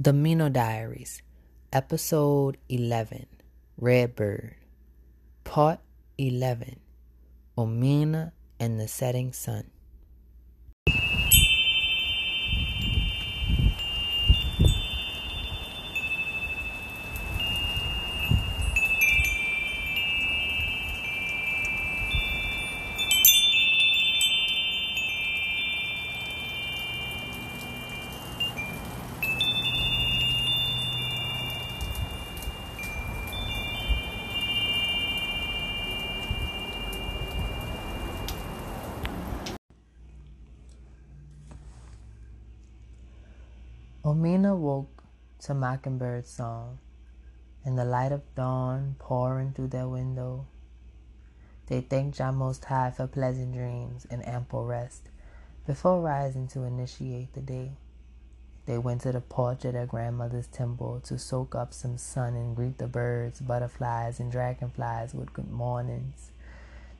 The Miino Diaries, Episode 11 Red Bird, Part 11 Omiina and the Setting Sun. Omiina woke to mockingbird song and the light of dawn pouring through their window. They thanked Jah Most High for pleasant dreams and ample rest before rising to initiate the day. They went to the porch of their grandmother's temple to soak up some sun and greet the birds, butterflies, and dragonflies with good mornings.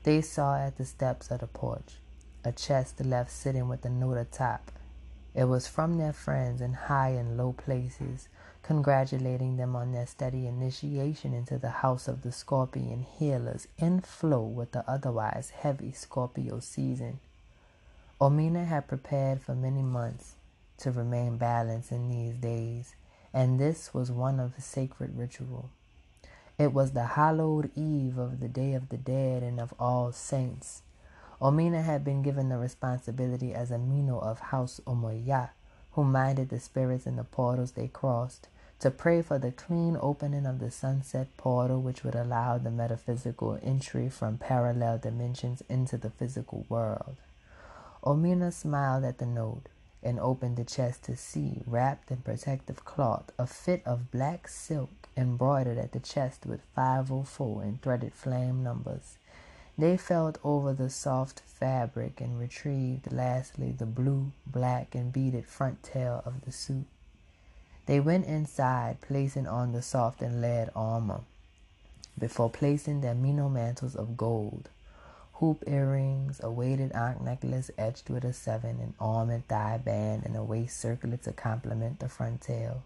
They saw at the steps of the porch a chest left sitting with a note atop it was from their friends in high and low places, congratulating them on their steady initiation into the house of the scorpion healers in flow with the otherwise heavy Scorpio season. Omiina had prepared for many months to remain balanced in these days, and this was one of the sacred ritual. It was the hallowed eve of the Day of the Dead and of All Saints, Omiina had been given the responsibility as a Miino of House Omoya, who minded the spirits in the portals they crossed, to pray for the clean opening of the sunset portal which would allow the metaphysical entry from parallel dimensions into the physical world. Omiina smiled at the note and opened the chest to see, wrapped in protective cloth, a fit of black silk embroidered at the chest with 504 in threaded flame numbers. They felt over the soft fabric and retrieved lastly the blue, black, and beaded front tail of the suit. They went inside, placing on the soft and lead armor, before placing their Miino mantles of gold, hoop earrings, a weighted ankh necklace etched with a seven, an arm and thigh band, and a waist circlet to complement the front tail.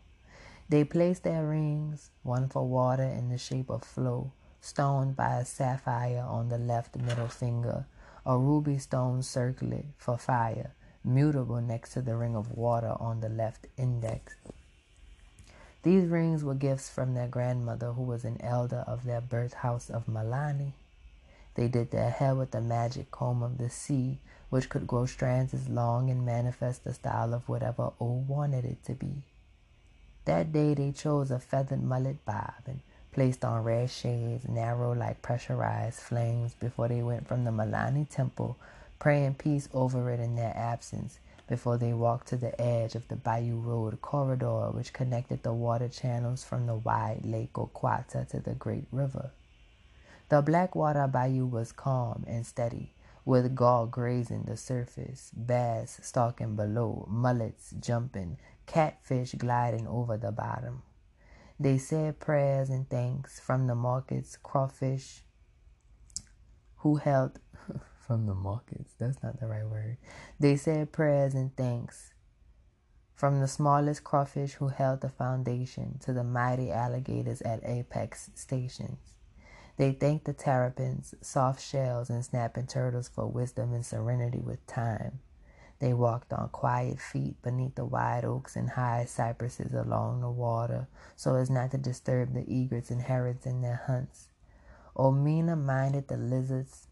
They placed their rings, one for water in the shape of flow, stoned by a sapphire on the left middle finger, a ruby stone circlet for fire, mutable next to the ring of water on the left index. These rings were gifts from their grandmother, who was an elder of their birth house of Malani. They did their hair with the magic comb of the sea, which could grow strands as long and manifest the style of whatever O wanted it to be. That day they chose a feathered mullet bob and placed on red shades, narrow like pressurized flames before they went from the Malani temple, praying peace over it in their absence, before they walked to the edge of the Bayou Road corridor which connected the water channels from the wide lake Oquata to the great river. The Blackwater Bayou was calm and steady, with gull grazing the surface, bass stalking below, mullets jumping, catfish gliding over the bottom. They said prayers and thanks from the markets, crawfish who held from the markets. That's not the right word. They said prayers and thanks from the smallest crawfish who held the foundation to the mighty alligators at apex stations. They thanked the terrapins, soft shells, and snapping turtles for wisdom and serenity with time. They walked on quiet feet beneath the wide oaks and high cypresses along the water so as not to disturb the egrets and herons in their hunts. Omiina minded the lizards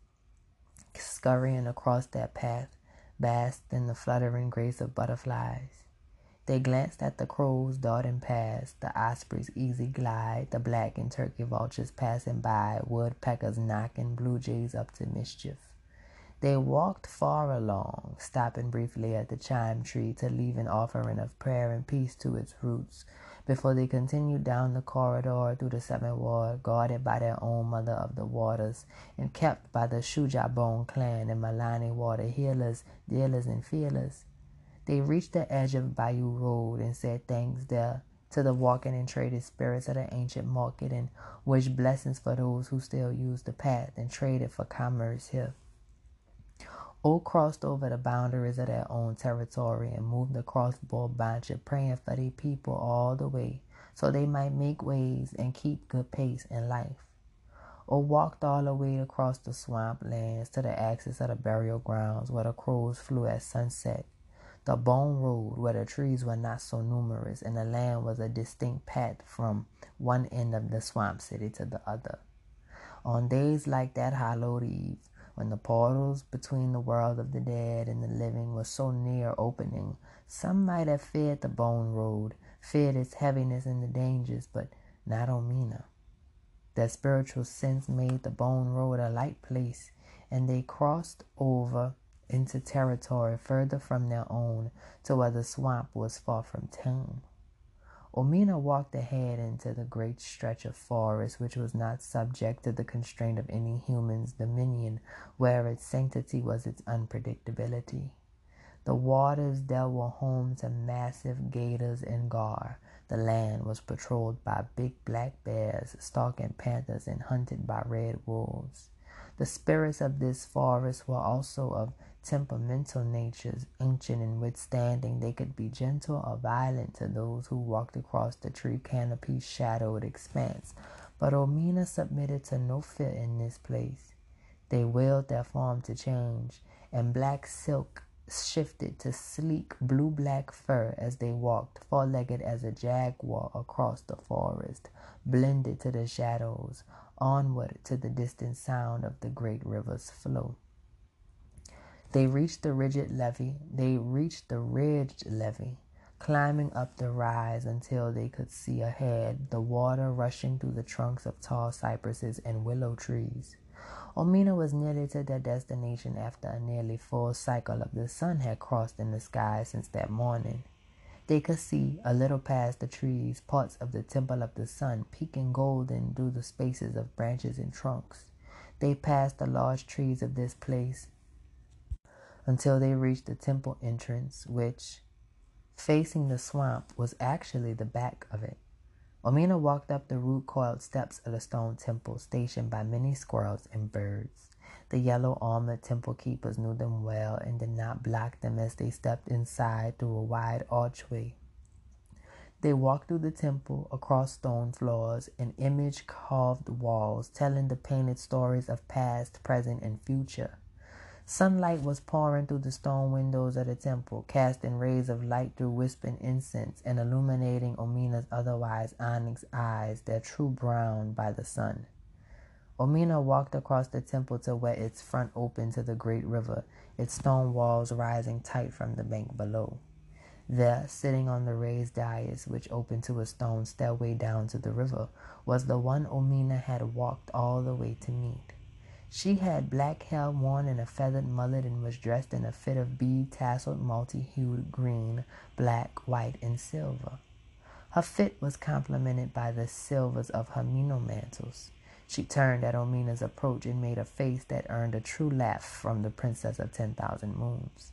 scurrying across their path, basked in the fluttering grace of butterflies. They glanced at the crows darting past, the osprey's easy glide, the black and turkey vultures passing by, woodpeckers knocking blue jays up to mischief. They walked far along, stopping briefly at the chime tree to leave an offering of prayer and peace to its roots, before they continued down the corridor through the seventh ward, guarded by their own mother of the waters, and kept by the Shujabone clan and Malani water healers, dealers, and feelers. They reached the edge of Bayou Road and said thanks there to the walking and traded spirits of the ancient market and wished blessings for those who still used the path and traded for commerce here. O crossed over the boundaries of their own territory and moved across Bulbancha, praying for their people all the way, so they might make ways and keep good pace in life. O walked all the way across the swamp lands to the axis of the burial grounds where the crows flew at sunset, the bone road where the trees were not so numerous and the land was a distinct path from one end of the swamp city to the other. On days like that hallowed eve, when the portals between the world of the dead and the living were so near opening, some might have feared the bone road, feared its heaviness and the dangers, but not Omiina. Their spiritual sense made the bone road a light place, and they crossed over into territory further from their own to where the swamp was far from town. Omiina walked ahead into the great stretch of forest which was not subject to the constraint of any human's dominion, where its sanctity was its unpredictability. The waters there were home to massive gators and gar. The land was patrolled by big black bears, stalking panthers, and hunted by red wolves. The spirits of this forest were also of temperamental natures, ancient and withstanding, they could be gentle or violent to those who walked across the tree canopy's shadowed expanse. But Omiina submitted to no fear in this place. They willed their form to change, and black silk shifted to sleek blue black fur as they walked, four legged as a jaguar across the forest, blended to the shadows, onward to the distant sound of the great river's flow. They reached the rigid levee. They reached the ridged levee, climbing up the rise until they could see ahead the water rushing through the trunks of tall cypresses and willow trees. Omiina was nearly to their destination after a nearly full cycle of the sun had crossed in the sky since that morning. They could see, a little past the trees, parts of the temple of the sun peeking golden through the spaces of branches and trunks. They passed the large trees of this place, until they reached the temple entrance, which, facing the swamp, was actually the back of it. Omiina walked up the root coiled steps of the stone temple, stationed by many squirrels and birds. The yellow armored temple keepers knew them well and did not block them as they stepped inside through a wide archway. They walked through the temple, across stone floors and image carved walls, telling the painted stories of past, present, and future. Sunlight was pouring through the stone windows of the temple, casting rays of light through whispering incense and illuminating Omiina's otherwise onyx eyes, their true brown by the sun. Omiina walked across the temple to where its front opened to the great river, its stone walls rising tight from the bank below. There, sitting on the raised dais which opened to a stone stairway down to the river, was the one Omiina had walked all the way to meet. She had black hair worn in a feathered mullet and was dressed in a fit of bead tasseled multi hued green, black, white, and silver. Her fit was complemented by the silvers of her miino mantles. She turned at Omiina's approach and made a face that earned a true laugh from the princess of ten thousand moons.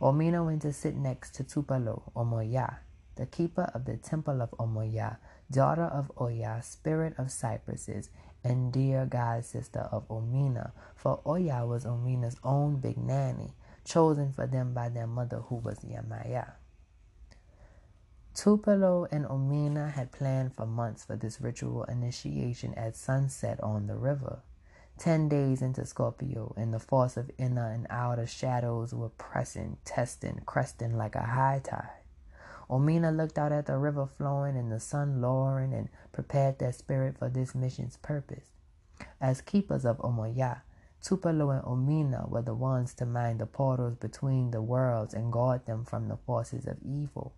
Omiina went to sit next to Tupelo, Omoya, the keeper of the temple of Omoya, daughter of Oya, spirit of cypresses, and dear god sister of Omiina, for Oya was Omiina's own big nanny, chosen for them by their mother who was Yamaya. Tupelo and Omiina had planned for months for this ritual initiation at sunset on the river. Ten days into Scorpio, and the force of inner and outer shadows were pressing, testing, cresting like a high tide. Omiina looked out at the river flowing and the sun lowering and prepared their spirit for this mission's purpose. As keepers of Omoya, Tupelo and Omiina were the ones to mind the portals between the worlds and guard them from the forces of evil.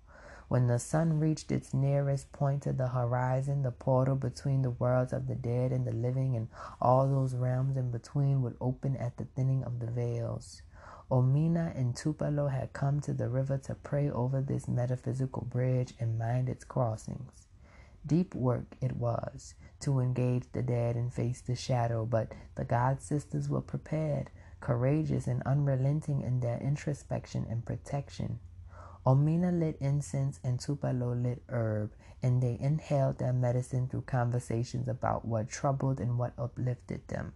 When the sun reached its nearest point to the horizon, the portal between the worlds of the dead and the living and all those realms in between would open at the thinning of the veils. Omiina and Tupelo had come to the river to pray over this metaphysical bridge and mind its crossings. Deep work it was to engage the dead and face the shadow, but the God sisters were prepared, courageous and unrelenting in their introspection and protection. Omiina lit incense and Tupelo lit herb, and they inhaled their medicine through conversations about what troubled and what uplifted them.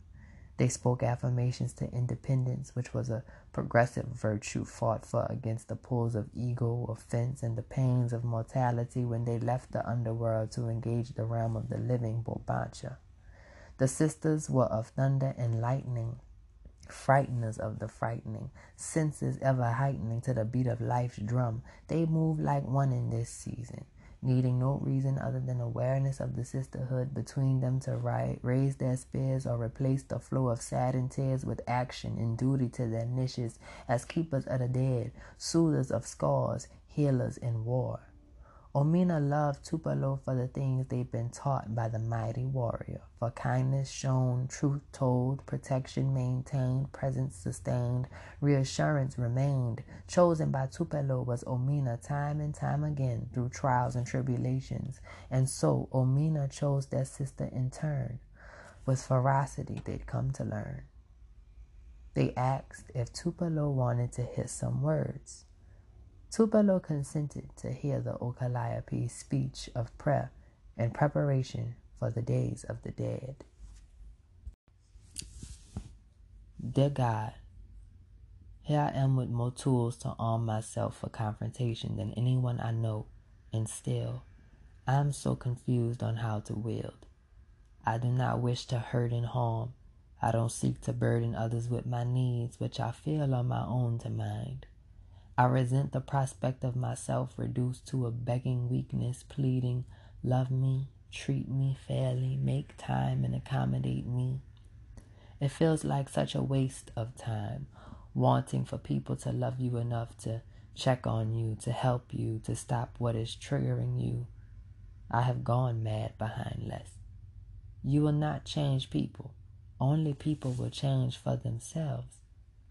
They spoke affirmations to independence, which was a progressive virtue fought for against the pulls of ego, offense, and the pains of mortality when they left the underworld to engage the realm of the living Bulbancha. The sisters were of thunder and lightning, frighteners of the frightening, senses ever heightening to the beat of life's drum. They moved like one in this season needing no reason other than awareness of the sisterhood between them to write, raise their spears or replace the flow of saddened tears with action and duty to their niches as keepers of the dead, soothers of scars, healers in war. Omiina loved Tupelo for the things they'd been taught by the mighty warrior, for kindness shown, truth told, protection maintained, presence sustained, reassurance remained. Chosen by Tupelo was Omiina time and time again through trials and tribulations, and so Omiina chose their sister in turn. With ferocity they'd come to learn. They asked if Tupelo wanted to hear some words. Tupelo consented to hear the Okalayapi's speech of prayer and preparation for the days of the dead. Dear God, here I am with more tools to arm myself for confrontation than anyone I know, and still, I am so confused on how to wield. I do not wish to hurt and harm. I don't seek to burden others with my needs, which I feel are my own to mind. I resent the prospect of myself reduced to a begging weakness, pleading, Love me, treat me fairly, make time and accommodate me. It feels like such a waste of time, wanting for people to love you enough to check on you, to help you, to stop what is triggering you. I have gone mad behind less. You will not change people. Only people will change for themselves.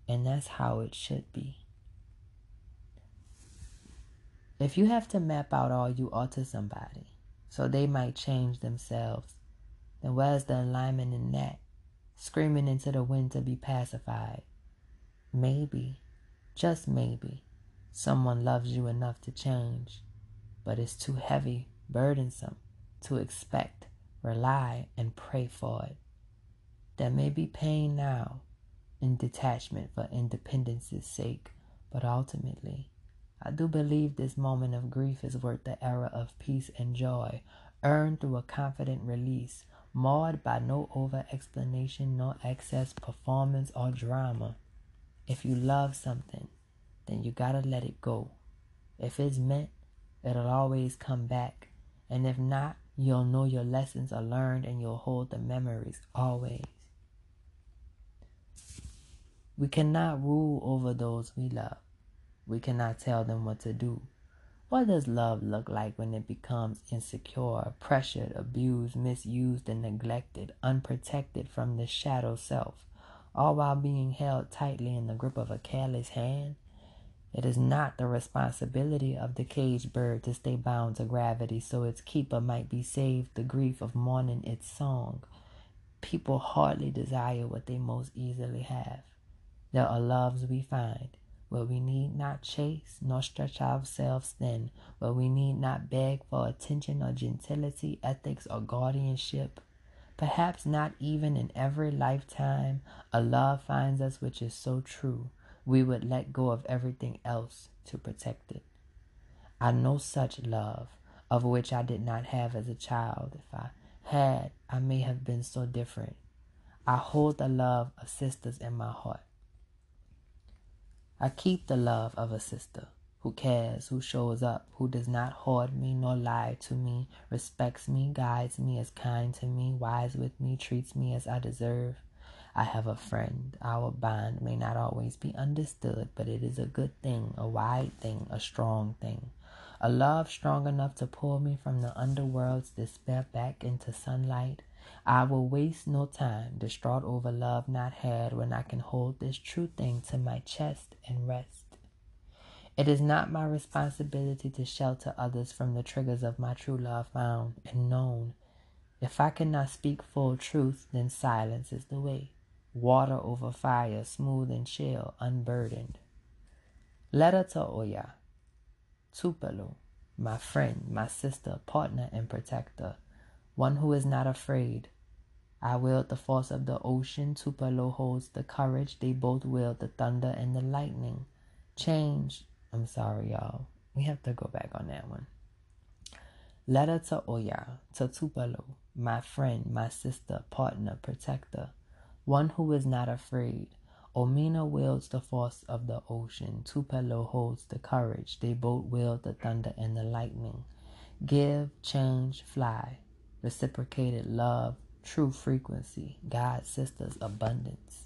And that's how it should be. If you have to map out all you are to somebody so they might change themselves, then where's the alignment in that? Screaming into the wind to be pacified. Maybe, just maybe, someone loves you enough to change, but it's too heavy, burdensome to expect, rely, and pray for it. There may be pain now in detachment for independence's sake, but ultimately, I do believe this moment of grief is worth the era of peace and joy, earned through a confident release, marred by no over explanation nor excess performance or drama. If you love something, then you gotta let it go. If it's meant, it'll always come back. And if not, you'll know your lessons are learned and you'll hold the memories always. We cannot rule over those we love. We cannot tell them what to do. What does love look like when it becomes insecure, pressured, abused, misused, and neglected, unprotected from the shadow self, all while being held tightly in the grip of a careless hand? It is not the responsibility of the caged bird to stay bound to gravity so its keeper might be saved the grief of mourning its song. People hardly desire what they most easily have. There are loves we find where we need not chase nor stretch ourselves thin, where we need not beg for attention or gentility, ethics, or guardianship. Perhaps not even in every lifetime a love finds us which is so true, we would let go of everything else to protect it. I know such love, of which I did not have as a child. If I had, I may have been so different. I hold the love of sisters in my heart. I keep the love of a sister who cares, who shows up, who does not hoard me nor lie to me, respects me, guides me, is kind to me, wise with me, treats me as I deserve. I have a friend. Our bond may not always be understood, but it is a good thing, a wide thing, a strong thing. A love strong enough to pull me from the underworld's despair back into sunlight, I will waste no time distraught over love not had when I can hold this true thing to my chest and rest. It is not my responsibility to shelter others from the triggers of my true love found and known. If I cannot speak full truth, then silence is the way. Water over fire, smooth and chill, unburdened. Letter to Oya. Tupelo, my friend, my sister, partner, and protector one who is not afraid. I wield the force of the ocean. Tupelo holds the courage. They both wield the thunder and the lightning. Change. I'm sorry, y'all. We have to go back on that one. Letter to Oya, to Tupelo, my friend, my sister, partner, protector, one who is not afraid. Omiina wields the force of the ocean. Tupelo holds the courage. They both wield the thunder and the lightning. Give, change, fly. Reciprocated love, true frequency, God, sisters, abundance.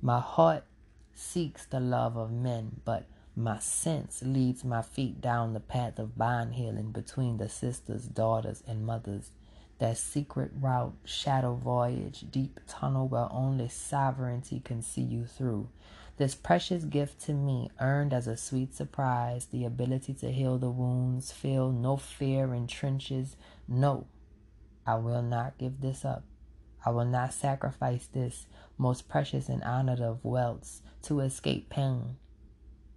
My heart seeks the love of men, but my sense leads my feet down the path of bond healing between the sisters, daughters, and mothers. That secret route, shadow voyage, deep tunnel where only sovereignty can see you through. This precious gift to me, earned as a sweet surprise, the ability to heal the wounds, feel no fear in trenches. No, I will not give this up. I will not sacrifice this most precious and honored of wealths to escape pain.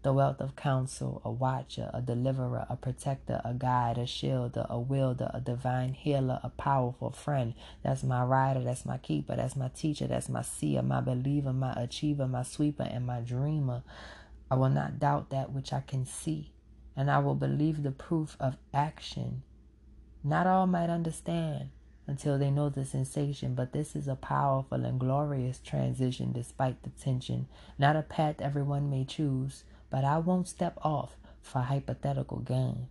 The wealth of counsel, a watcher, a deliverer, a protector, a guide, a shielder, a wielder, a divine healer, a powerful friend. That's my rider, that's my keeper, that's my teacher, that's my seer, my believer, my achiever, my sweeper, and my dreamer. I will not doubt that which I can see, and I will believe the proof of action. Not all might understand, until they know the sensation, but this is a powerful and glorious transition despite the tension. Not a path everyone may choose, but I won't step off for hypothetical gain.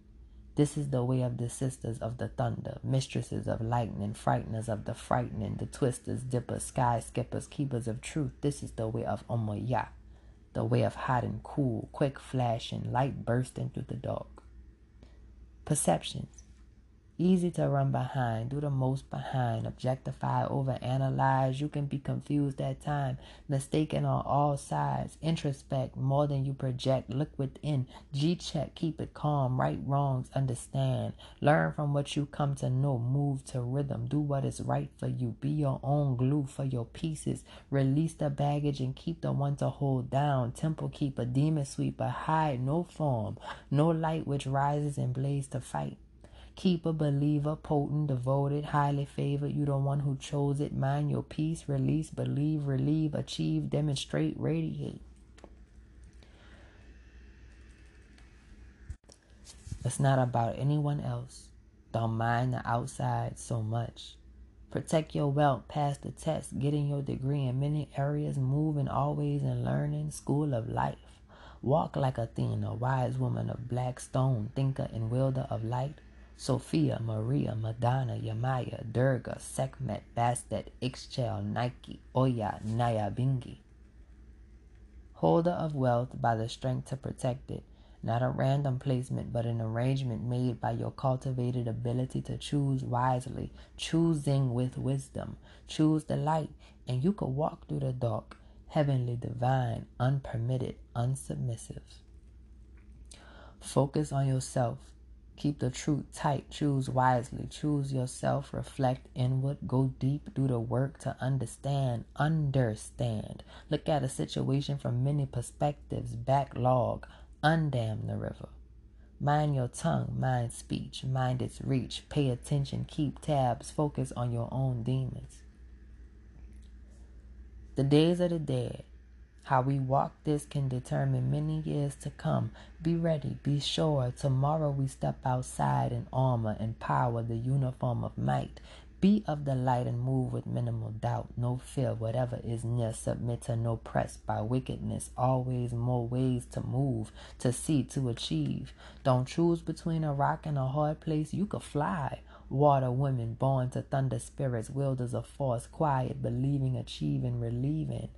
This is the way of the sisters of the thunder, mistresses of lightning, frighteners of the frightening, the twisters, dippers, sky skippers, keepers of truth. This is the way of Omoya, the way of hot and cool, quick flashing, light bursting through the dark. Perceptions. Easy to run behind, do the most behind, objectify, overanalyze. You can be confused at time, mistaken on all sides. Introspect more than you project. Look within. G check, keep it calm. Right wrongs, understand. Learn from what you come to know. Move to rhythm. Do what is right for you. Be your own glue for your pieces. Release the baggage and keep the one to hold down. Temple keeper, demon sweeper, hide no form, no light which rises and blaze to fight keeper, believer, potent, devoted, highly favored. You the one who chose it. Mind your peace, release, believe, relieve, achieve, demonstrate, radiate. It's not about anyone else. Don't mind the outside so much. Protect your wealth, pass the test, getting your degree in many areas, moving always and learning, school of life. Walk like Athena, wise woman of black stone, thinker and wielder of light. Sophia, Maria, Madonna, Yamaya, Durga, Sekhmet, Bastet, Ixchel, Nike, Oya, Nyabinghi. Holder of wealth by the strength to protect it, not a random placement, but an arrangement made by your cultivated ability to choose wisely, choosing with wisdom. Choose the light, and you could walk through the dark, heavenly, divine, unpermitted, unsubmissive. Focus on yourself Keep the truth tight. Choose wisely. Choose yourself. Reflect inward. Go deep. Do the work to understand. Understand. Look at a situation from many perspectives. Backlog. Undam the river. Mind your tongue. Mind speech. Mind its reach. Pay attention. Keep tabs. Focus on your own demons. The days of the dead how we walk this can determine many years to come. Be ready, be sure. Tomorrow we step outside in armor and power, the uniform of might. Be of the light and move with minimal doubt, no fear, whatever is near. Submit to no press by wickedness. Always more ways to move, to see, to achieve. Don't choose between a rock and a hard place. You could fly. Water women born to thunder spirits, wielders of force, quiet, believing, achieving, relieving.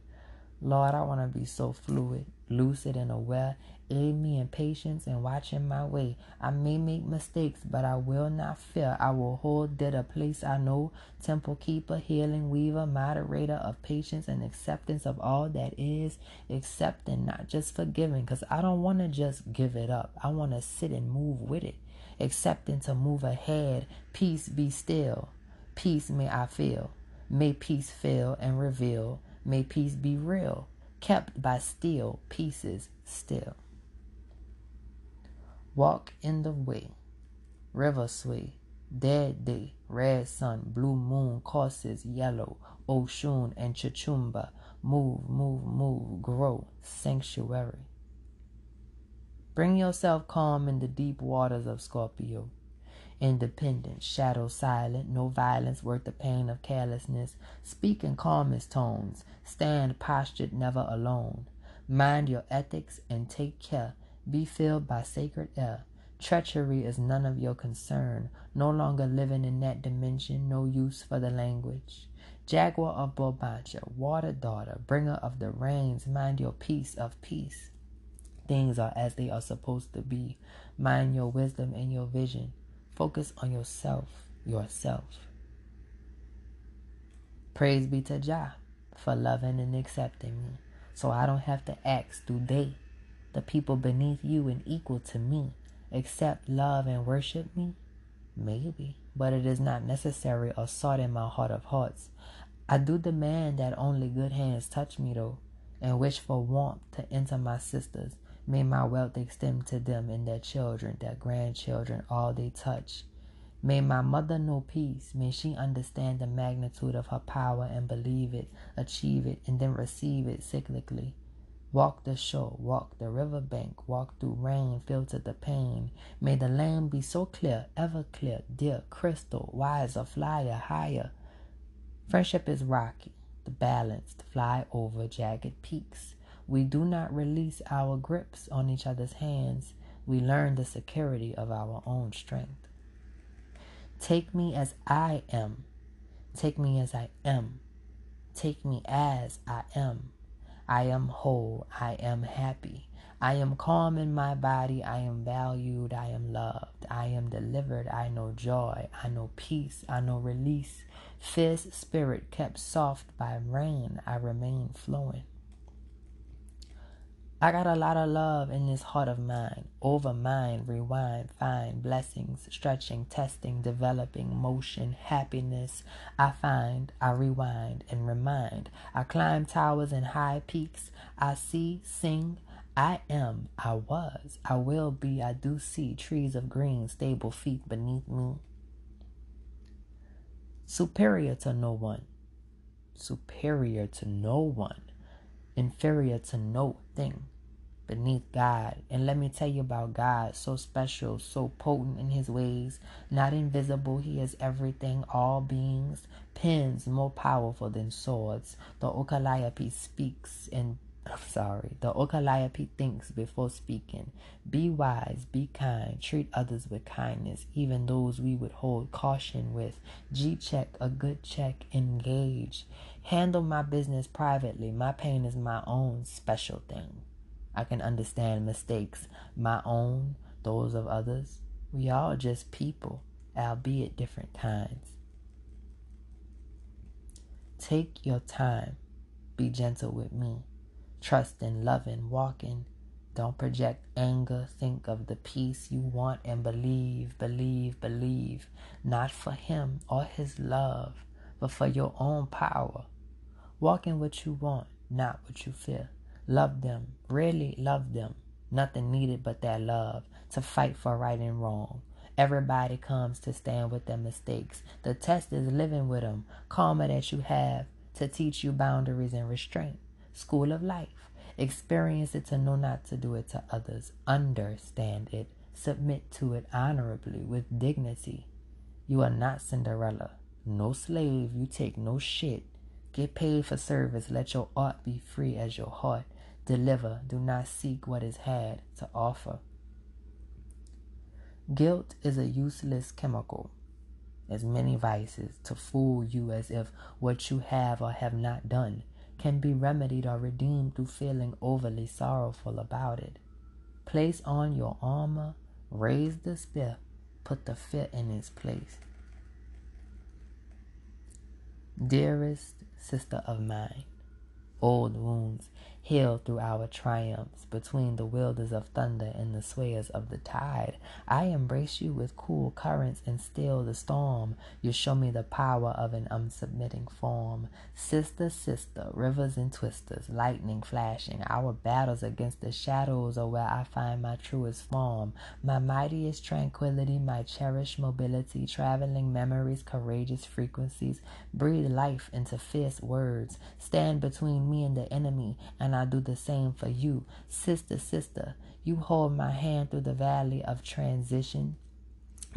Lord, I want to be so fluid, lucid, and aware. Aid me in patience and watching my way. I may make mistakes, but I will not fear. I will hold dead a place I know. Temple keeper, healing weaver, moderator of patience and acceptance of all that is. Accepting, not just forgiving, because I don't want to just give it up. I want to sit and move with it. Accepting to move ahead. Peace be still. Peace may I feel. May peace fill and reveal May peace be real, kept by steel pieces still. Walk in the way, river sway, Dead day, red sun, blue moon, courses yellow, Oshun and Chuchumba, move, move, move, grow, sanctuary. Bring yourself calm in the deep waters of Scorpio. Independent, shadow silent, no violence worth the pain of carelessness. Speak in calmest tones, stand postured, never alone. Mind your ethics and take care. Be filled by sacred air. Treachery is none of your concern. No longer living in that dimension, no use for the language. Jaguar of Bulbancha, water daughter, bringer of the rains, mind your peace of peace. Things are as they are supposed to be. Mind your wisdom and your vision. Focus on yourself, yourself. Praise be to Jah for loving and accepting me. So I don't have to ask, do they, the people beneath you and equal to me, accept, love, and worship me? Maybe, but it is not necessary or sought in my heart of hearts. I do demand that only good hands touch me, though, and wish for warmth to enter my sisters. May my wealth extend to them and their children, their grandchildren, all they touch. May my mother know peace. May she understand the magnitude of her power and believe it, achieve it, and then receive it cyclically. Walk the shore, walk the river bank, walk through rain, filter the pain. May the land be so clear, ever clear, dear, crystal, wiser, flyer, higher. Friendship is rocky, the balance balanced, fly over jagged peaks. We do not release our grips on each other's hands. We learn the security of our own strength. Take me as I am. Take me as I am. Take me as I am. I am whole. I am happy. I am calm in my body. I am valued. I am loved. I am delivered. I know joy. I know peace. I know release. Fierce spirit kept soft by rain. I remain flowing. I got a lot of love in this heart of mine. Over mind, rewind, find blessings, stretching, testing, developing, motion, happiness. I find, I rewind and remind. I climb towers and high peaks. I see, sing. I am, I was, I will be, I do see trees of green, stable feet beneath me. Superior to no one. Superior to no one inferior to no thing beneath God. And let me tell you about God, so special, so potent in his ways, not invisible. He is everything, all beings, pens more powerful than swords. The Okalayapi speaks and sorry. The Okalayapi thinks before speaking. Be wise, be kind, treat others with kindness, even those we would hold caution with. G check, a good check, engage. Handle my business privately. My pain is my own special thing. I can understand mistakes, my own, those of others. We all just people, albeit different kinds. Take your time. Be gentle with me. Trust and in loving, walking. Don't project anger. Think of the peace you want and believe, believe, believe. Not for him or his love, but for your own power. Walk in what you want, not what you fear. Love them, really love them. Nothing needed but that love to fight for right and wrong. Everybody comes to stand with their mistakes. The test is living with them, karma that you have to teach you boundaries and restraint. School of life. Experience it to know not to do it to others. Understand it. Submit to it honorably with dignity. You are not Cinderella. No slave. You take no shit. Get paid for service. Let your art be free as your heart. Deliver. Do not seek what is had to offer. Guilt is a useless chemical, as many vices, to fool you as if what you have or have not done can be remedied or redeemed through feeling overly sorrowful about it. Place on your armor, raise the spear, put the fear in its place. Dearest sister of mine, old wounds hail through our triumphs. Between the wielders of thunder and the swayers of the tide, I embrace you with cool currents and still the storm. You show me the power of an unsubmitting form. Sister, sister, rivers and twisters, lightning flashing, our battles against the shadows are where I find my truest form. My mightiest tranquility, my cherished mobility, traveling memories, courageous frequencies, breathe life into fierce words, stand between me and the enemy, and I do the same for you. Sister, sister, you hold my hand through the valley of transition.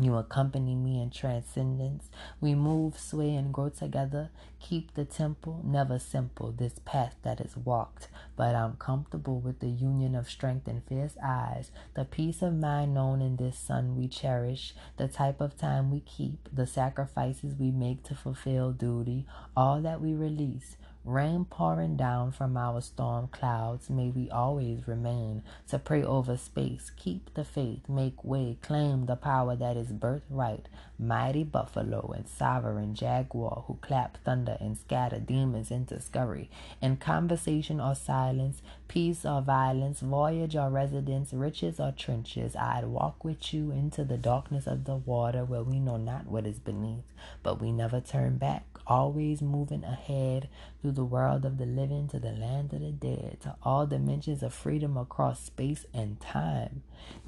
You accompany me in transcendence. We move, sway, and grow together. Keep the temple, never simple, this path that is walked. But I'm comfortable with the union of strength and fierce eyes, the peace of mind known in this sun we cherish, the type of time we keep, the sacrifices we make to fulfill duty, all that we release. Rain pouring down from our storm clouds, may we always remain to pray over space, keep the faith, make way, claim the power that is birthright. Mighty buffalo and sovereign jaguar who clap thunder and scatter demons into scurry. In conversation or silence, peace or violence, voyage or residence, riches or trenches, I'd walk with you into the darkness of the water where we know not what is beneath, but we never turn back always moving ahead through the world of the living to the land of the dead, to all dimensions of freedom across space and time.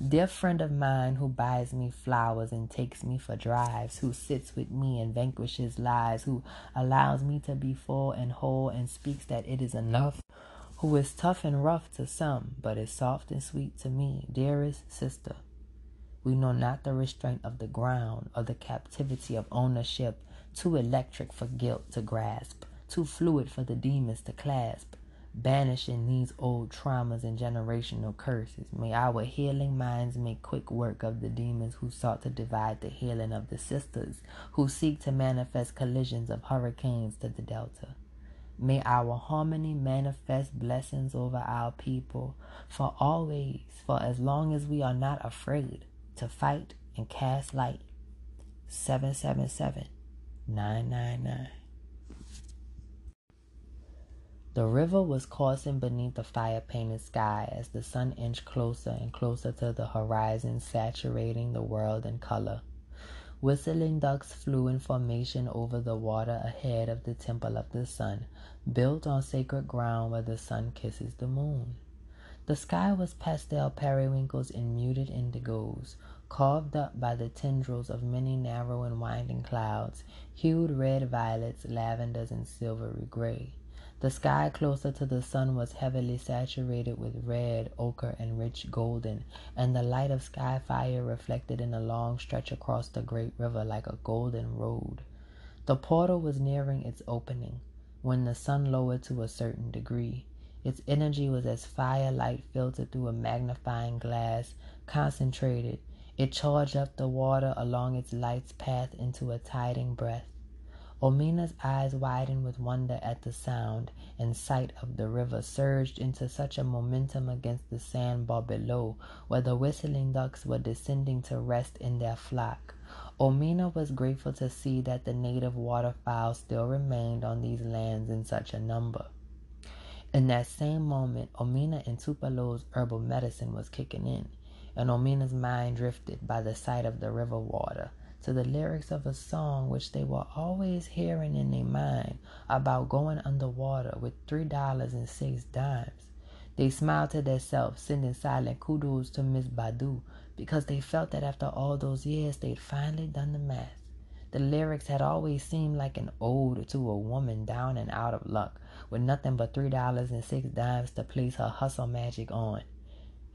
Dear friend of mine who buys me flowers and takes me for drives, who sits with me and vanquishes lies, who allows me to be full and whole and speaks that it is enough, who is tough and rough to some, but is soft and sweet to me, dearest sister. We know not the restraint of the ground or the captivity of ownership too electric for guilt to grasp, too fluid for the demons to clasp. Banishing these old traumas and generational curses, may our healing minds make quick work of the demons who sought to divide the healing of the sisters, who seek to manifest collisions of hurricanes to the delta. May our harmony manifest blessings over our people for always, for as long as we are not afraid to fight and cast light. 777 999. The river was coursing beneath the fire painted sky as the sun inched closer and closer to the horizon, saturating the world in color. Whistling ducks flew in formation over the water ahead of the temple of the sun, built on sacred ground where the sun kisses the moon. The sky was pastel periwinkles and muted indigos, carved up by the tendrils of many narrow and winding clouds, hued red violets, lavenders, and silvery gray. The sky closer to the sun was heavily saturated with red, ochre, and rich golden, and the light of sky fire reflected in a long stretch across the great river like a golden road. The portal was nearing its opening when the sun lowered to a certain degree. Its energy was as firelight filtered through a magnifying glass, concentrated, it charged up the water along its light's path into a tiding breath. Omiina's eyes widened with wonder at the sound, and sight of the river surged into such a momentum against the sandbar below, where the whistling ducks were descending to rest in their flock. Omiina was grateful to see that the native waterfowl still remained on these lands in such a number. In that same moment, Omiina and Tupelo's herbal medicine was kicking in and Omiina's mind drifted by the sight of the river water to the lyrics of a song which they were always hearing in their mind about going underwater with three dollars and six dimes. They smiled to themselves, sending silent kudos to Miss Badu because they felt that after all those years they'd finally done the math. The lyrics had always seemed like an ode to a woman down and out of luck, with nothing but three dollars and six dimes to place her hustle magic on.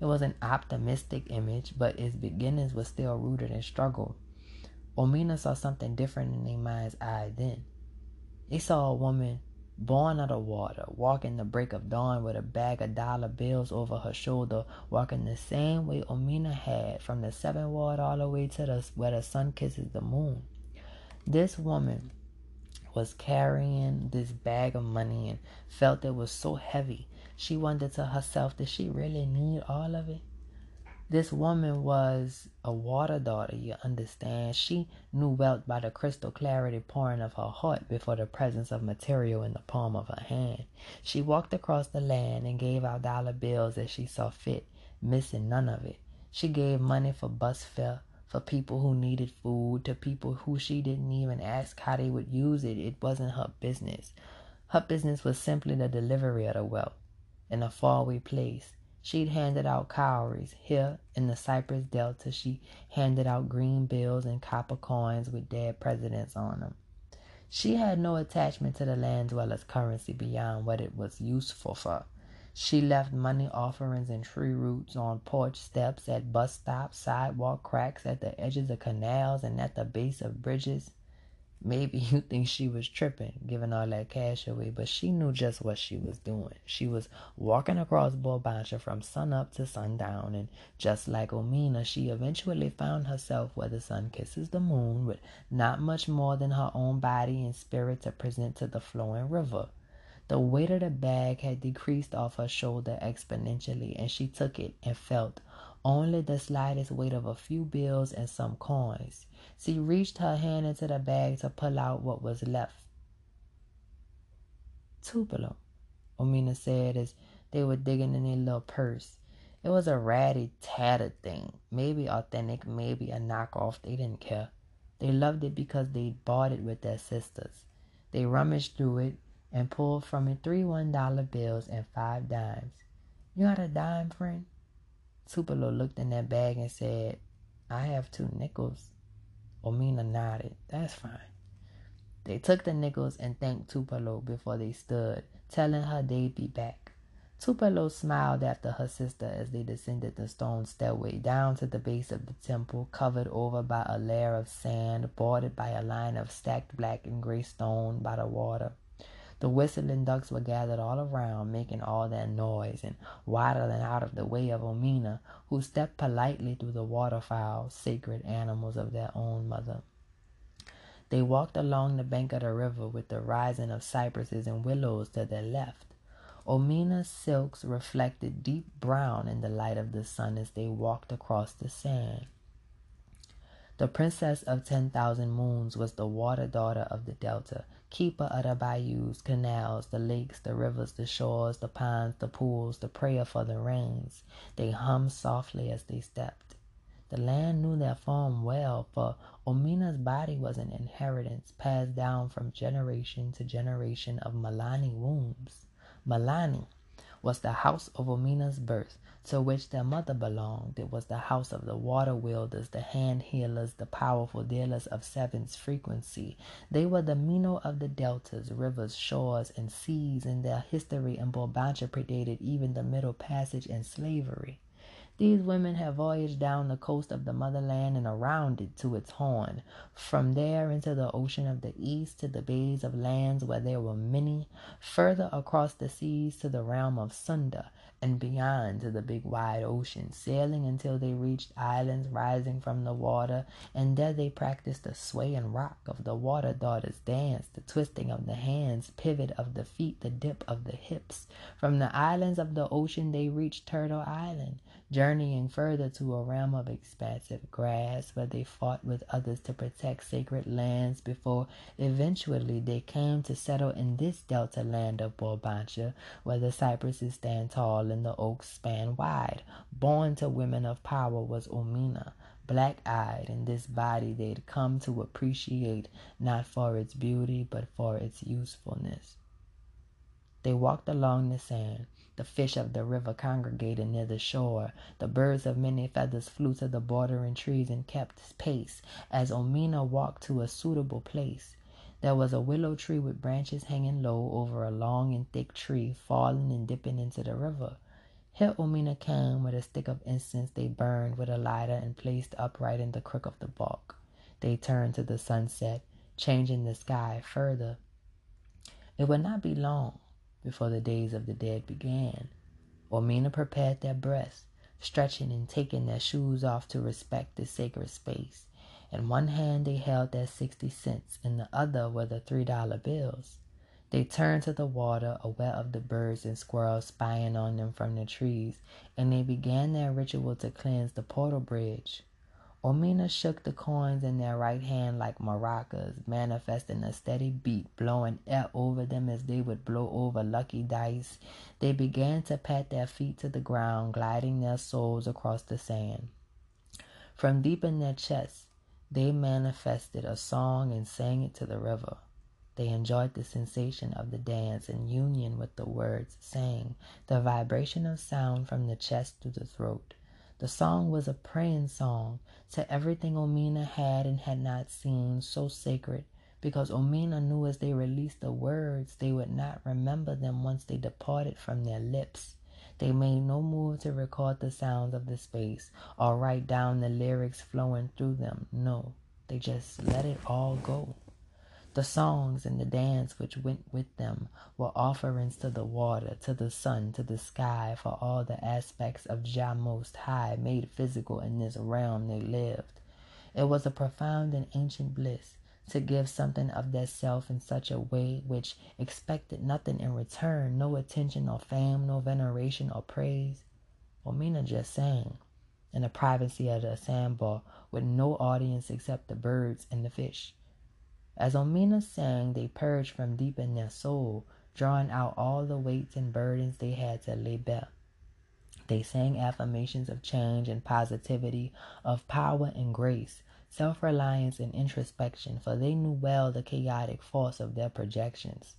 It was an optimistic image, but its beginnings were still rooted in struggle. Omiina saw something different in mind's eye then. They saw a woman born out of water, walking the break of dawn with a bag of dollar bills over her shoulder, walking the same way Omiina had from the seventh ward all the way to the, where the sun kisses the moon. This woman was carrying this bag of money and felt it was so heavy she wondered to herself, did she really need all of it? This woman was a water daughter, you understand. She knew wealth by the crystal clarity pouring of her heart before the presence of material in the palm of her hand. She walked across the land and gave out dollar bills as she saw fit, missing none of it. She gave money for bus fare, for people who needed food, to people who she didn't even ask how they would use it. It wasn't her business. Her business was simply the delivery of the wealth in a faraway place She'd handed out cowries. Here in the Cypress Delta, she handed out green bills and copper coins with dead presidents on them. She had no attachment to the land dweller's currency beyond what it was useful for. She left money offerings and tree roots on porch steps, at bus stops, sidewalk cracks, at the edges of canals, and at the base of bridges. Maybe you think she was tripping, giving all that cash away, but she knew just what she was doing. She was walking across Bulbancha from sunup to sundown, and just like Omiina, she eventually found herself where the sun kisses the moon, with not much more than her own body and spirit to present to the flowing river. The weight of the bag had decreased off her shoulder exponentially, and she took it and felt only the slightest weight of a few bills and some coins. She reached her hand into the bag to pull out what was left. Tupelo, Omiina said as they were digging in their little purse. It was a ratty, tattered thing. Maybe authentic, maybe a knockoff. They didn't care. They loved it because they bought it with their sisters. They rummaged through it and pulled from it three one dollar bills and five dimes. You got a dime, friend? Tupelo looked in that bag and said, I have two nickels. Omiina nodded. That's fine. They took the nickels and thanked Tupelo before they stood, telling her they'd be back. Tupelo smiled after her sister as they descended the stone stairway down to the base of the temple, covered over by a layer of sand, bordered by a line of stacked black and gray stone by the water. The whistling ducks were gathered all around, making all that noise and waddling out of the way of Omiina, who stepped politely through the waterfowl, sacred animals of their own mother. They walked along the bank of the river with the rising of cypresses and willows to their left. Omiina's silks reflected deep brown in the light of the sun as they walked across the sand. The princess of ten thousand moons was the water daughter of the delta, keeper of the bayous, canals, the lakes, the rivers, the shores, the ponds, the pools, the prayer for the rains. They hummed softly as they stepped. The land knew their form well, for Omiina's body was an inheritance passed down from generation to generation of Malani wombs. Malani was the house of Omiina's birth, to which their mother belonged. It was the house of the water wielders, the hand healers, the powerful dealers of seven's frequency. They were the Miino of the deltas, rivers, shores, and seas, and their history in Bulbancha predated even the Middle Passage and slavery. These women have voyaged down the coast of the motherland and around it to its horn, from there into the ocean of the east to the bays of lands where there were many, further across the seas to the realm of Sunda, and beyond to the big wide ocean, sailing until they reached islands rising from the water, and there they practiced the sway and rock of the water daughter's dance, the twisting of the hands, pivot of the feet, the dip of the hips. From the islands of the ocean they reached Turtle Island, journeying further to a realm of expansive grass where they fought with others to protect sacred lands before eventually they came to settle in this delta land of Bulbancha where the cypresses stand tall and the oaks span wide. Born to women of power was Omiina, black-eyed in this body they'd come to appreciate not for its beauty but for its usefulness. They walked along the sand, the fish of the river congregated near the shore. The birds of many feathers flew to the bordering trees and kept pace as Omiina walked to a suitable place. There was a willow tree with branches hanging low over a long and thick tree, falling and dipping into the river. Here Omiina came with a stick of incense they burned with a lighter and placed upright in the crook of the bark. They turned to the sunset, changing the sky further. It would not be long before the days of the dead began. Omiina prepared their breaths, stretching and taking their shoes off to respect the sacred space. In one hand they held their sixty cents, in the other were the three dollar bills. They turned to the water, aware of the birds and squirrels spying on them from the trees, and they began their ritual to cleanse the portal bridge. Omiina shook the coins in their right hand like maracas, manifesting a steady beat, blowing air over them as they would blow over lucky dice. They began to pat their feet to the ground, gliding their soles across the sand. From deep in their chests, they manifested a song and sang it to the river. They enjoyed the sensation of the dance in union with the words sang, the vibration of sound from the chest to the throat. The song was a praying song to everything Omiina had and had not seen, so sacred, because Omiina knew as they released the words, they would not remember them once they departed from their lips. They made no move to record the sounds of the space or write down the lyrics flowing through them. No, they just let it all go. The songs and the dance which went with them were offerings to the water, to the sun, to the sky, for all the aspects of Jah Most High made physical in this realm they lived. It was a profound and ancient bliss to give something of their self in such a way which expected nothing in return, no attention or fame, no veneration or praise. Omiina just sang in the privacy of the sandbar with no audience except the birds and the fish. As Omiina sang, they purged from deep in their soul, drawing out all the weights and burdens they had to lay bare. They sang affirmations of change and positivity, of power and grace, self reliance and introspection, for they knew well the chaotic force of their projections.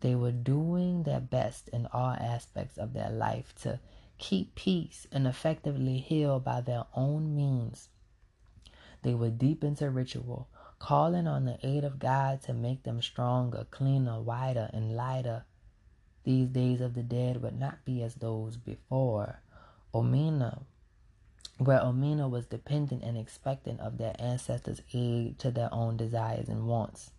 They were doing their best in all aspects of their life to keep peace and effectively heal by their own means. They were deep into ritual, calling on the aid of God to make them stronger, cleaner, wider, and lighter. These days of the dead would not be as those before. Omiina, where Omiina was dependent and expectant of their ancestors' aid to their own desires and wants.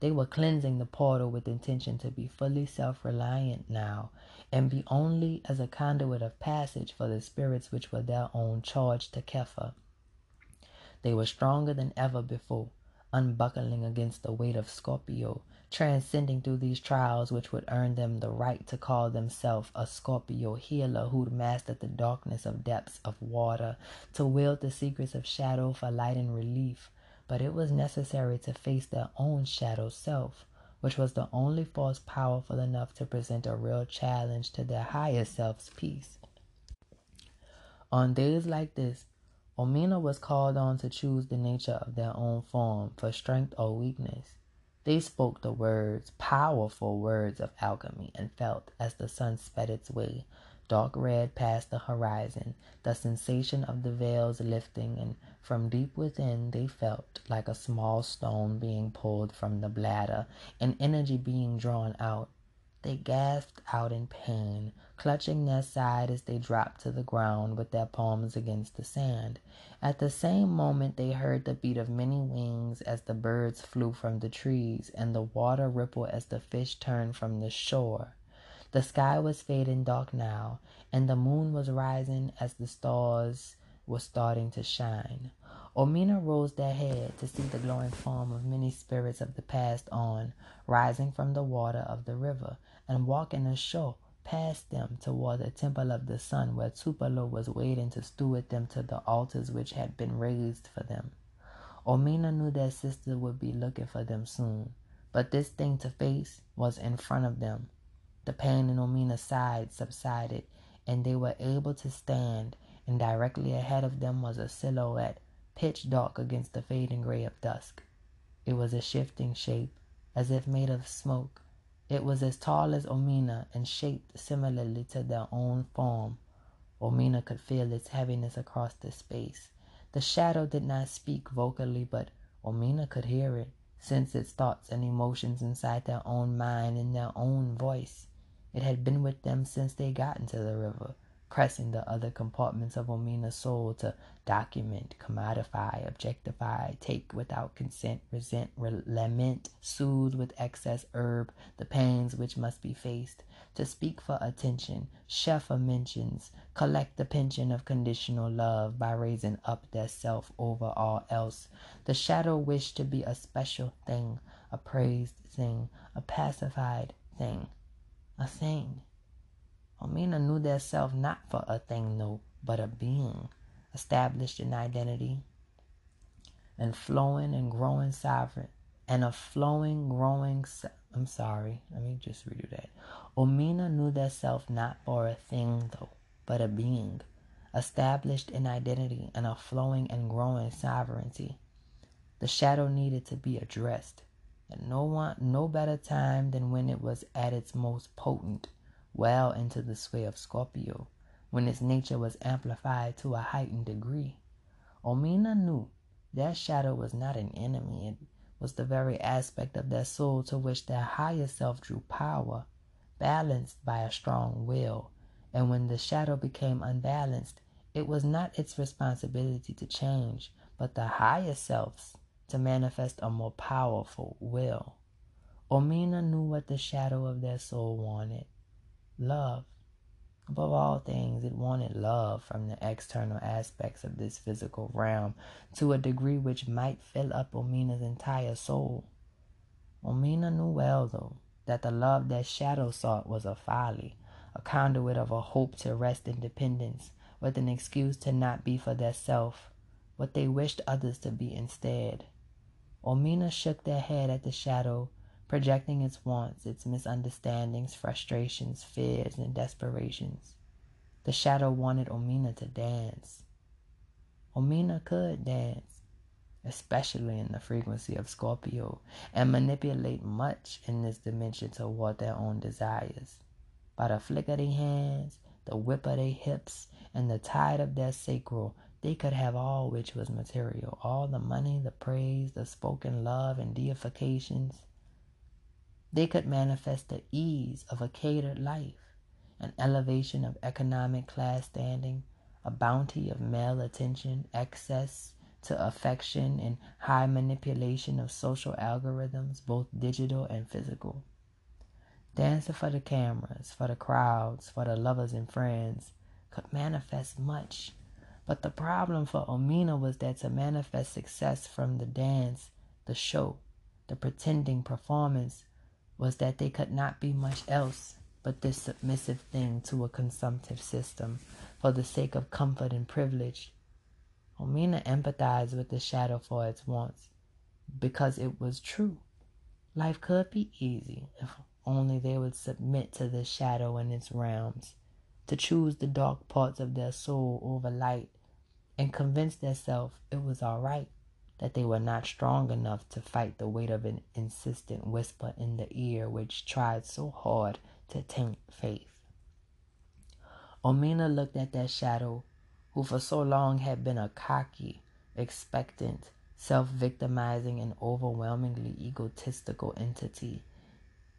They were cleansing the portal with intention to be fully self reliant now and be only as a conduit of passage for the spirits which were their own charge to Kepha. They were stronger than ever before, unbuckling against the weight of Scorpio, transcending through these trials which would earn them the right to call themselves a Scorpio healer who'd mastered the darkness of depths of water, to wield the secrets of shadow for light and relief. But it was necessary to face their own shadow self, which was the only force powerful enough to present a real challenge to their higher self's peace. On days like this, Omiina was called on to choose the nature of their own form for strength or weakness. They spoke the words, powerful words of alchemy, and felt, as the sun sped its way, dark red past the horizon, the sensation of the veils lifting, and from deep within they felt like a small stone being pulled from the bladder, and energy being drawn out. They gasped out in pain, clutching their side as they dropped to the ground with their palms against the sand. At the same moment, they heard the beat of many wings as the birds flew from the trees, and the water rippled as the fish turned from the shore. The sky was fading dark now, and the moon was rising as the stars were starting to shine. Omiina rose their head to see the glowing form of many spirits of the past on, rising from the water of the river, and walking ashore past them toward the temple of the sun, where Tupelo was waiting to steward them to the altars which had been raised for them. Omiina knew their sister would be looking for them soon, but this thing to face was in front of them. The pain in Omiina's side subsided, and they were able to stand, and directly ahead of them was a silhouette, pitch dark against the fading gray of dusk. It was a shifting shape, as if made of smoke, it was as tall as Omiina and shaped similarly to their own form. Omiina could feel its heaviness across the space. The shadow did not speak vocally, but Omiina could hear it, sense its thoughts and emotions inside their own mind in their own voice. It had been with them since they got into the river, pressing the other compartments of Omiina's soul to document, commodify, objectify, take without consent, resent, lament, soothe with excess herb the pains which must be faced, to speak for attention, chef for mentions, collect the pension of conditional love by raising up their self over all else. The shadow wished to be a special thing, a praised thing, a pacified thing, a thing. Omiina knew their self not for a thing, no, but a being, established in identity, and flowing and growing sovereign, and a flowing, growing. I'm sorry, let me just redo that. Omiina knew their self not for a thing, though, but a being, established in identity and a flowing and growing sovereignty. The shadow needed to be addressed, and no one, no better time than when it was at its most potent, well into the sway of Scorpio, when its nature was amplified to a heightened degree. Omiina knew that shadow was not an enemy. It was the very aspect of their soul to which their higher self drew power, balanced by a strong will. And when the shadow became unbalanced, it was not its responsibility to change, but the higher self's to manifest a more powerful will. Omiina knew what the shadow of their soul wanted love. Above all things, it wanted love from the external aspects of this physical realm to a degree which might fill up Omiina's entire soul. Omiina knew well, though, that the love that shadow sought was a folly, a conduit of a hope to wrest independence, with an excuse to not be for their self what they wished others to be instead. Omiina shook their head at the shadow, projecting its wants, its misunderstandings, frustrations, fears, and desperations. The shadow wanted Omiina to dance. Omiina could dance, especially in the frequency of Scorpio, and manipulate much in this dimension toward their own desires. By the flick of their hands, the whip of their hips, and the tide of their sacral, they could have all which was material, all the money, the praise, the spoken love, and deifications. They could manifest the ease of a catered life, an elevation of economic class standing, a bounty of male attention, access to affection, and high manipulation of social algorithms, both digital and physical. Dancing for the cameras, for the crowds, for the lovers and friends could manifest much but the problem for Omiina was that to manifest success from the dance, the show, the pretending performance, was that they could not be much else but this submissive thing to a consumptive system for the sake of comfort and privilege. Omiina empathized with the shadow for its wants because it was true. Life could be easy if only they would submit to the shadow and its realms, to choose the dark parts of their soul over light and convince themselves it was all right, that they were not strong enough to fight the weight of an insistent whisper in the ear which tried so hard to taint faith. Omiina looked at that shadow, who for so long had been a cocky, expectant, self victimizing, and overwhelmingly egotistical entity,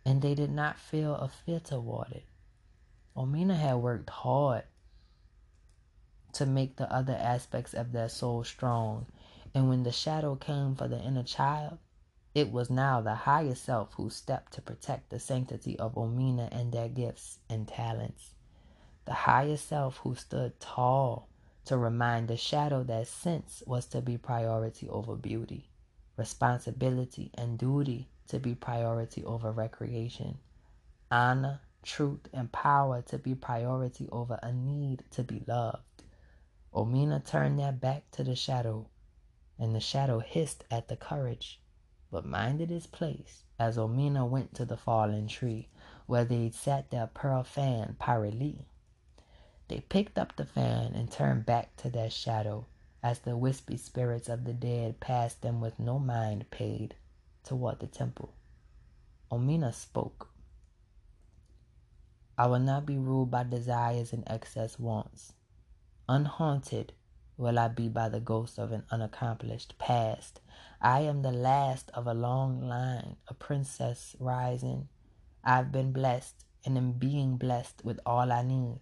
and they did not feel a fear toward it. Omiina had worked hard to make the other aspects of their soul strong. And when the shadow came for the inner child, it was now the higher self who stepped to protect the sanctity of Omiina and their gifts and talents. The higher self who stood tall to remind the shadow that sense was to be priority over beauty, responsibility and duty to be priority over recreation, honor, truth, and power to be priority over a need to be loved. Omiina turned their back to the shadow, and the shadow hissed at the courage, but minded its place as Omiina went to the fallen tree, where they'd sat their pearl fan Paralee. They picked up the fan and turned back to their shadow as the wispy spirits of the dead passed them with no mind paid toward the temple. Omiina spoke. I will not be ruled by desires and excess wants. Unhaunted will I be by the ghost of an unaccomplished past. I am the last of a long line, a princess rising. I've been blessed and am being blessed with all I need.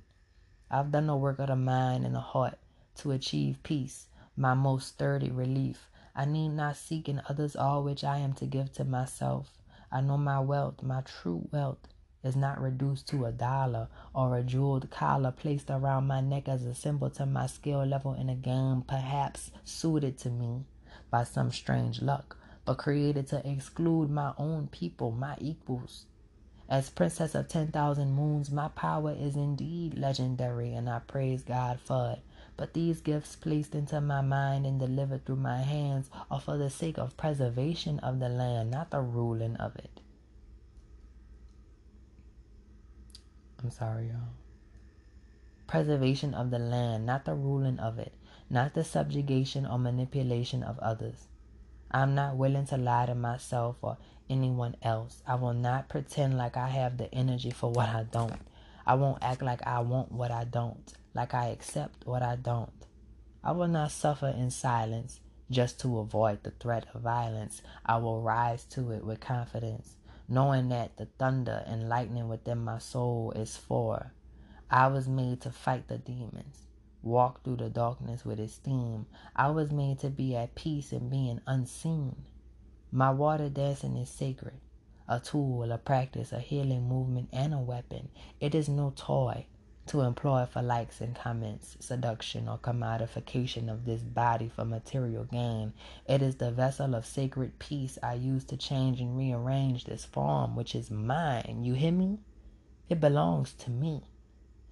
I've done the work of the mind and the heart to achieve peace, my most sturdy relief. I need not seek in others all which I am to give to myself. I know my wealth, my true wealth is not reduced to a dollar or a jeweled collar placed around my neck as a symbol to my skill level in a game perhaps suited to me by some strange luck. but created to exclude my own people, my equals. As princess of 10,000 moons, my power is indeed legendary, and I praise God for it. But these gifts placed into my mind and delivered through my hands are for the sake of preservation of the land, not the ruling of it. I'm sorry, y'all. Preservation of the land, not the ruling of it, not the subjugation or manipulation of others. I'm not willing to lie to myself or anyone else. I will not pretend like I have the energy for what I don't. I won't act like I want what I don't, like I accept what I don't. I will not suffer in silence just to avoid the threat of violence. I will rise to it with confidence, knowing that the thunder and lightning within my soul is for. I was made to fight the demons, walk through the darkness with esteem. I was made to be at peace in being unseen. My water dancing is sacred, a tool, a practice, a healing movement, and a weapon. It is no toy to employ for likes and comments, seduction, or commodification of this body for material gain. It is the vessel of sacred peace I use to change and rearrange this form, which is mine. You hear me? It belongs to me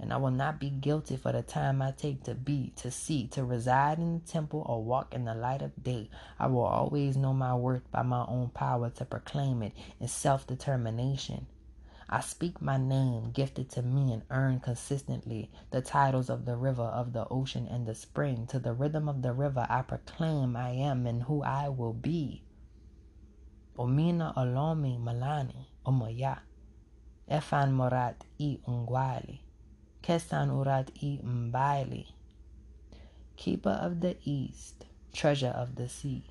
and I will not be guilty for the time I take to be, to see, to reside in the temple or walk in the light of day. I will always know my worth by my own power to proclaim it in self determination. I speak my name, gifted to me and earned consistently the titles of the river, of the ocean, and the spring. To the rhythm of the river, I proclaim I am and who I will be. Omiina olomi malani, omoya, efan morat i ungwali. Kesan Urat i Mbaili, keeper of the east, treasure of the sea.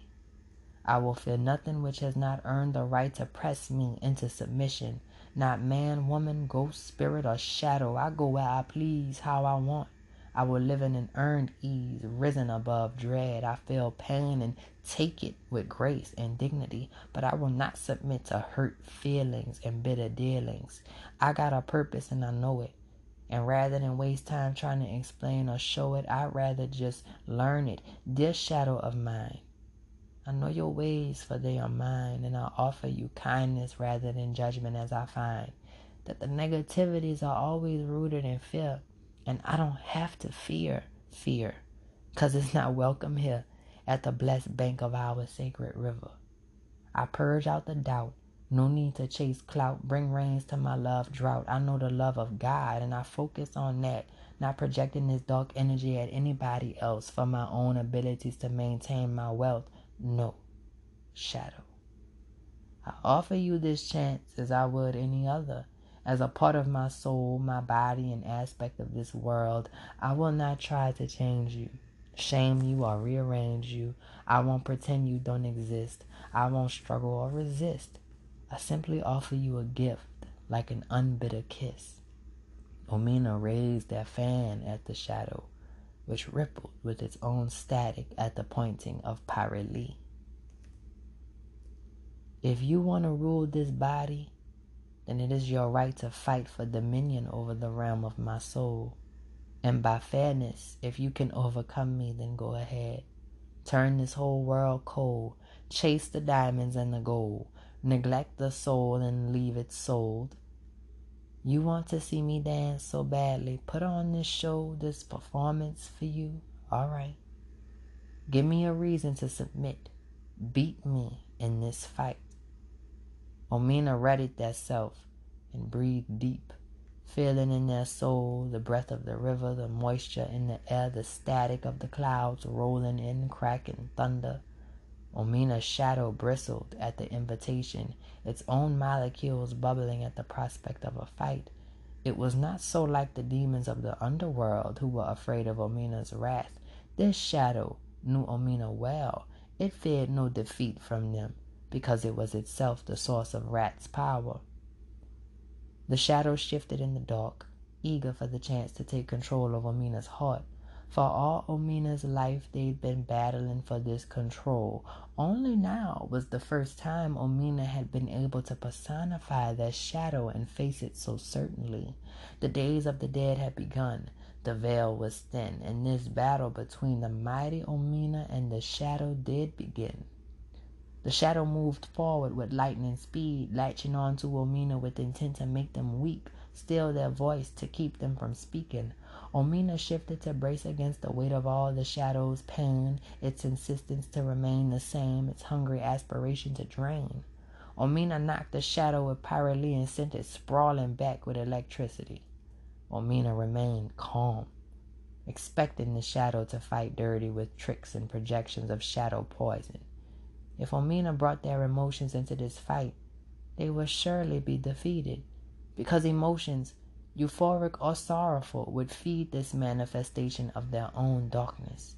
I will fear nothing which has not earned the right to press me into submission. Not man, woman, ghost, spirit, or shadow. I go where I please, how I want. I will live in an earned ease, risen above dread. I feel pain and take it with grace and dignity, but I will not submit to hurt feelings and bitter dealings. I got a purpose and I know it. And rather than waste time trying to explain or show it, I'd rather just learn it. This shadow of mine. I know your ways, for they are mine, and I offer you kindness rather than judgment as I find that the negativities are always rooted in fear. And I don't have to fear fear, because it's not welcome here at the blessed bank of our sacred river. I purge out the doubt no need to chase clout. Bring rains to my love drought. I know the love of God and I focus on that, not projecting this dark energy at anybody else for my own abilities to maintain my wealth. No, shadow. I offer you this chance as I would any other. As a part of my soul, my body, and aspect of this world, I will not try to change you, shame you, or rearrange you. I won't pretend you don't exist. I won't struggle or resist. I simply offer you a gift like an unbitter kiss. Omiina raised that fan at the shadow, which rippled with its own static at the pointing of Parili. If you want to rule this body, then it is your right to fight for dominion over the realm of my soul. And by fairness, if you can overcome me, then go ahead. Turn this whole world cold. Chase the diamonds and the gold neglect the soul and leave it sold. You want to see me dance so badly. Put on this show, this performance for you. All right. Give me a reason to submit. Beat me in this fight. Omiina readied their self and breathed deep, feeling in their soul the breath of the river, the moisture in the air, the static of the clouds rolling in, cracking thunder. Omiina's shadow bristled at the invitation, its own molecules bubbling at the prospect of a fight. It was not so like the demons of the underworld who were afraid of Omiina's wrath. This shadow knew Omiina well. It feared no defeat from them, because it was itself the source of Rat's power. The shadow shifted in the dark, eager for the chance to take control of Omiina's heart. For all Omiina's life, they'd been battling for this control. Only now was the first time Omiina had been able to personify that shadow and face it so certainly. The days of the dead had begun. The veil was thin, and this battle between the mighty Omiina and the shadow did begin. The shadow moved forward with lightning speed, latching on to Omiina with intent to make them weak, still their voice to keep them from speaking. Omiina shifted to brace against the weight of all the shadow's pain, its insistence to remain the same, its hungry aspiration to drain. Omiina knocked the shadow with pyroly and sent it sprawling back with electricity. Omiina remained calm, expecting the shadow to fight dirty with tricks and projections of shadow poison. If Omiina brought their emotions into this fight, they would surely be defeated, because emotions euphoric or sorrowful, would feed this manifestation of their own darkness.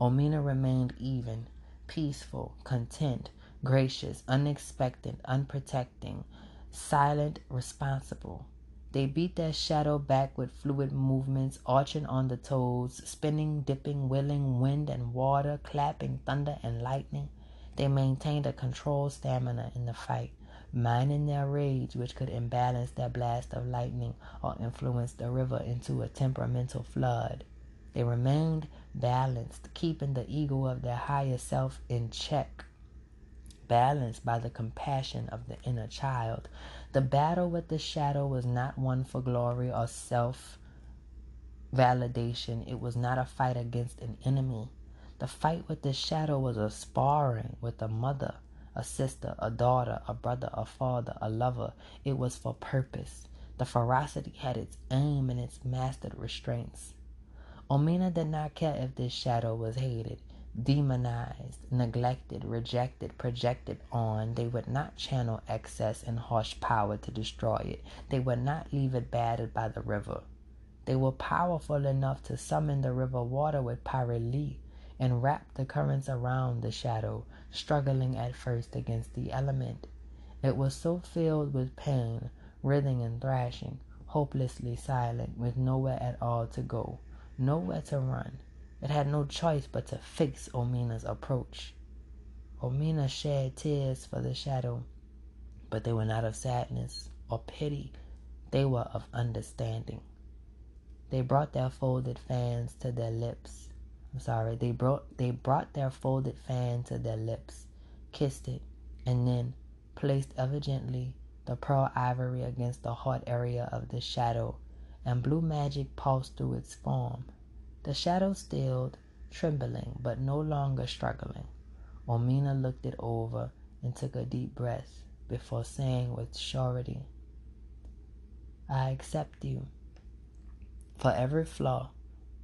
Omiina remained even, peaceful, content, gracious, unexpected, unprotecting, silent, responsible. They beat their shadow back with fluid movements, arching on the toes, spinning, dipping, willing wind and water, clapping thunder and lightning. They maintained a controlled stamina in the fight, mining their rage, which could imbalance their blast of lightning or influence the river into a temperamental flood. They remained balanced, keeping the ego of their higher self in check, balanced by the compassion of the inner child. The battle with the shadow was not one for glory or self validation, it was not a fight against an enemy. The fight with the shadow was a sparring with a mother a sister, a daughter, a brother, a father, a lover. It was for purpose. The ferocity had its aim and its mastered restraints. Omiina did not care if this shadow was hated, demonized, neglected, rejected, projected on. They would not channel excess and harsh power to destroy it. They would not leave it battered by the river. They were powerful enough to summon the river water with pyroly and wrap the currents around the shadow, struggling at first against the element. It was so filled with pain, writhing and thrashing, hopelessly silent, with nowhere at all to go, nowhere to run. It had no choice but to face Omiina's approach. Omiina shed tears for the shadow, but they were not of sadness or pity. They were of understanding. They brought their folded fans to their lips I'm sorry, they brought they brought their folded fan to their lips, kissed it, and then placed ever gently the pearl ivory against the heart area of the shadow, and blue magic pulsed through its form. The shadow stilled, trembling, but no longer struggling. Omiina looked it over and took a deep breath before saying with surety, I accept you for every flaw,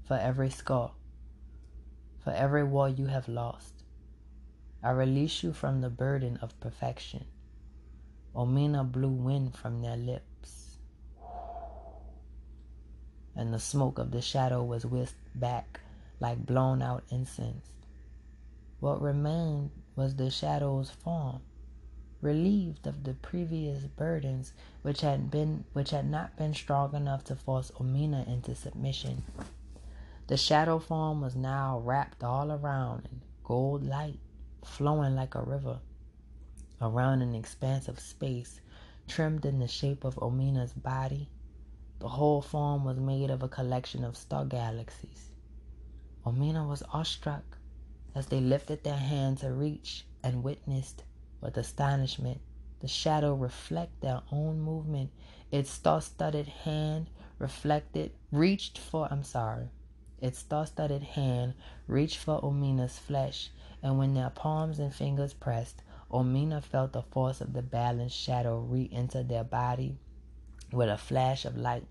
for every scar for every war you have lost. I release you from the burden of perfection. Omiina blew wind from their lips, and the smoke of the shadow was whisked back like blown out incense. What remained was the shadow's form, relieved of the previous burdens which had been which had not been strong enough to force Omiina into submission. The shadow form was now wrapped all around in gold light, flowing like a river around an expanse of space trimmed in the shape of Omiina's body. The whole form was made of a collection of star galaxies. Omiina was awestruck as they lifted their hands to reach and witnessed with astonishment the shadow reflect their own movement. Its star-studded hand reflected, reached for, I'm sorry, its star-studded hand reached for Omiina's flesh, and when their palms and fingers pressed, Omiina felt the force of the balanced shadow re-enter their body with a flash of light.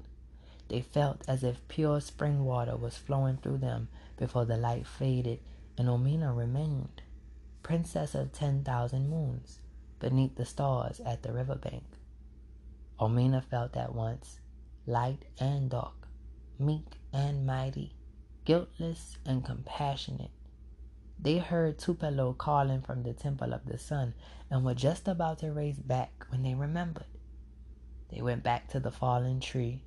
They felt as if pure spring water was flowing through them before the light faded and Omiina remained, princess of ten thousand moons, beneath the stars at the river bank. Omiina felt at once light and dark, meek and mighty, guiltless and compassionate. They heard Tupelo calling from the temple of the sun and were just about to race back when they remembered. They went back to the fallen tree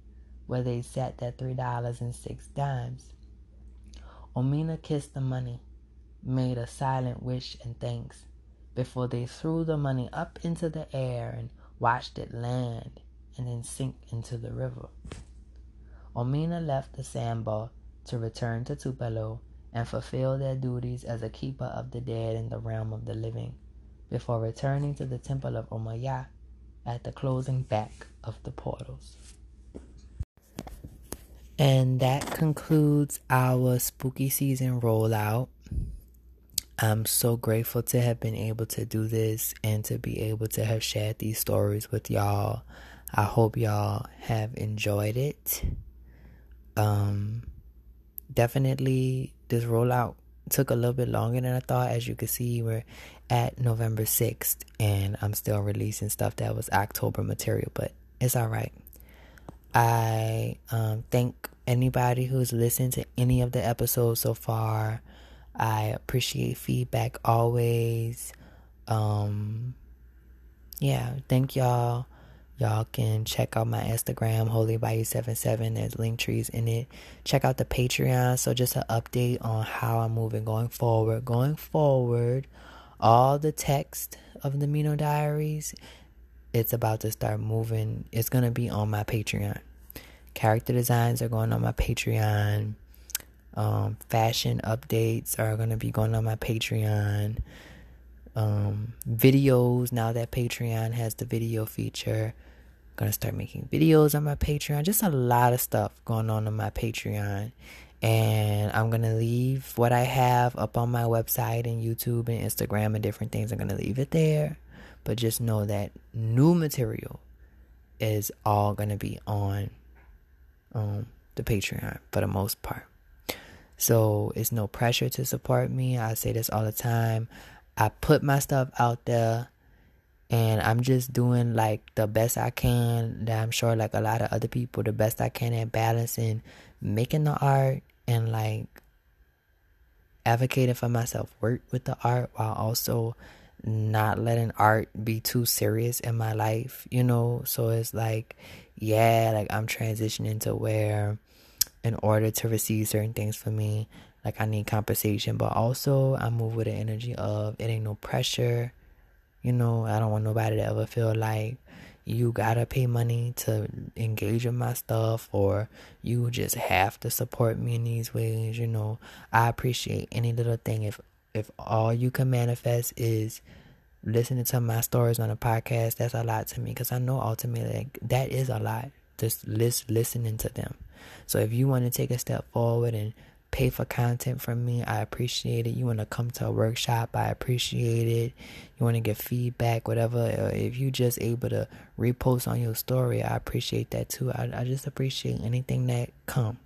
where they sat their three dollars and six dimes. Omiina kissed the money, made a silent wish and thanks before they threw the money up into the air and watched it land and then sink into the river. Omiina left the sandbar to return to Tupelo and fulfill their duties as a keeper of the dead in the realm of the living before returning to the temple of Umayah at the closing back of the portals. And that concludes our spooky season rollout. I'm so grateful to have been able to do this and to be able to have shared these stories with y'all. I hope y'all have enjoyed it. Um, definitely, this rollout took a little bit longer than I thought. As you can see, we're at November 6th, and I'm still releasing stuff that was October material, but it's all right. I um, thank anybody who's listened to any of the episodes so far. I appreciate feedback always. Um, yeah, thank y'all. Y'all can check out my Instagram, Holy Bayou 77. There's link trees in it. Check out the Patreon. So just an update on how I'm moving going forward. Going forward, all the text of the Miino Diaries, it's about to start moving. It's gonna be on my Patreon. Character designs are going on my Patreon. Um, fashion updates are gonna be going on my Patreon. Um, videos now that Patreon has the video feature. Gonna start making videos on my Patreon. Just a lot of stuff going on on my Patreon. And I'm gonna leave what I have up on my website and YouTube and Instagram and different things. I'm gonna leave it there. But just know that new material is all gonna be on um, the Patreon for the most part. So it's no pressure to support me. I say this all the time. I put my stuff out there and I'm just doing like the best I can. That I'm sure like a lot of other people, the best I can at balancing making the art and like advocating for myself work with the art while also not letting art be too serious in my life, you know? So it's like, yeah, like I'm transitioning to where in order to receive certain things from me, like I need compensation, but also I move with the energy of it ain't no pressure. You know, I don't want nobody to ever feel like you gotta pay money to engage in my stuff or you just have to support me in these ways you know. I appreciate any little thing. If if all you can manifest is listening to my stories on a podcast that's a lot to me because i know ultimately like, that is a lot just list, listening to them. So if you want to take a step forward and pay for content from me, I appreciate it. You want to come to a workshop, I appreciate it. You want to get feedback, whatever. Uh, if you just able to repost on your story, I appreciate that too. I, I just appreciate anything that come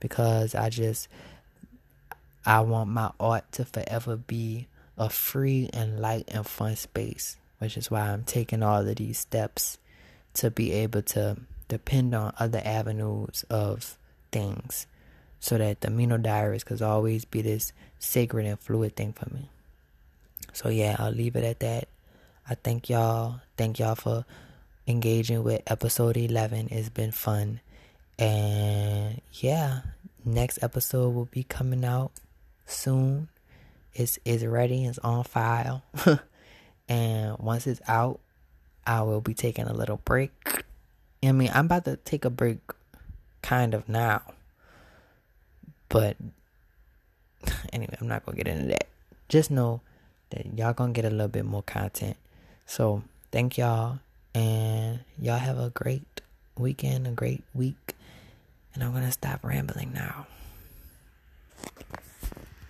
because I just I want my art to forever be a free and light and fun space, which is why I'm taking all of these steps to be able to depend on other avenues of things so that the Miino Diaries could always be this sacred and fluid thing for me. So yeah, I'll leave it at that. I thank y'all. Thank y'all for engaging with episode 11. It's been fun. And yeah, next episode will be coming out soon. It's it's ready, it's on file. and once it's out, I will be taking a little break. I mean, I'm about to take a break kind of now. But anyway, I'm not gonna get into that. Just know that y'all gonna get a little bit more content. So thank y'all and y'all have a great weekend, a great week. And I'm gonna stop rambling now.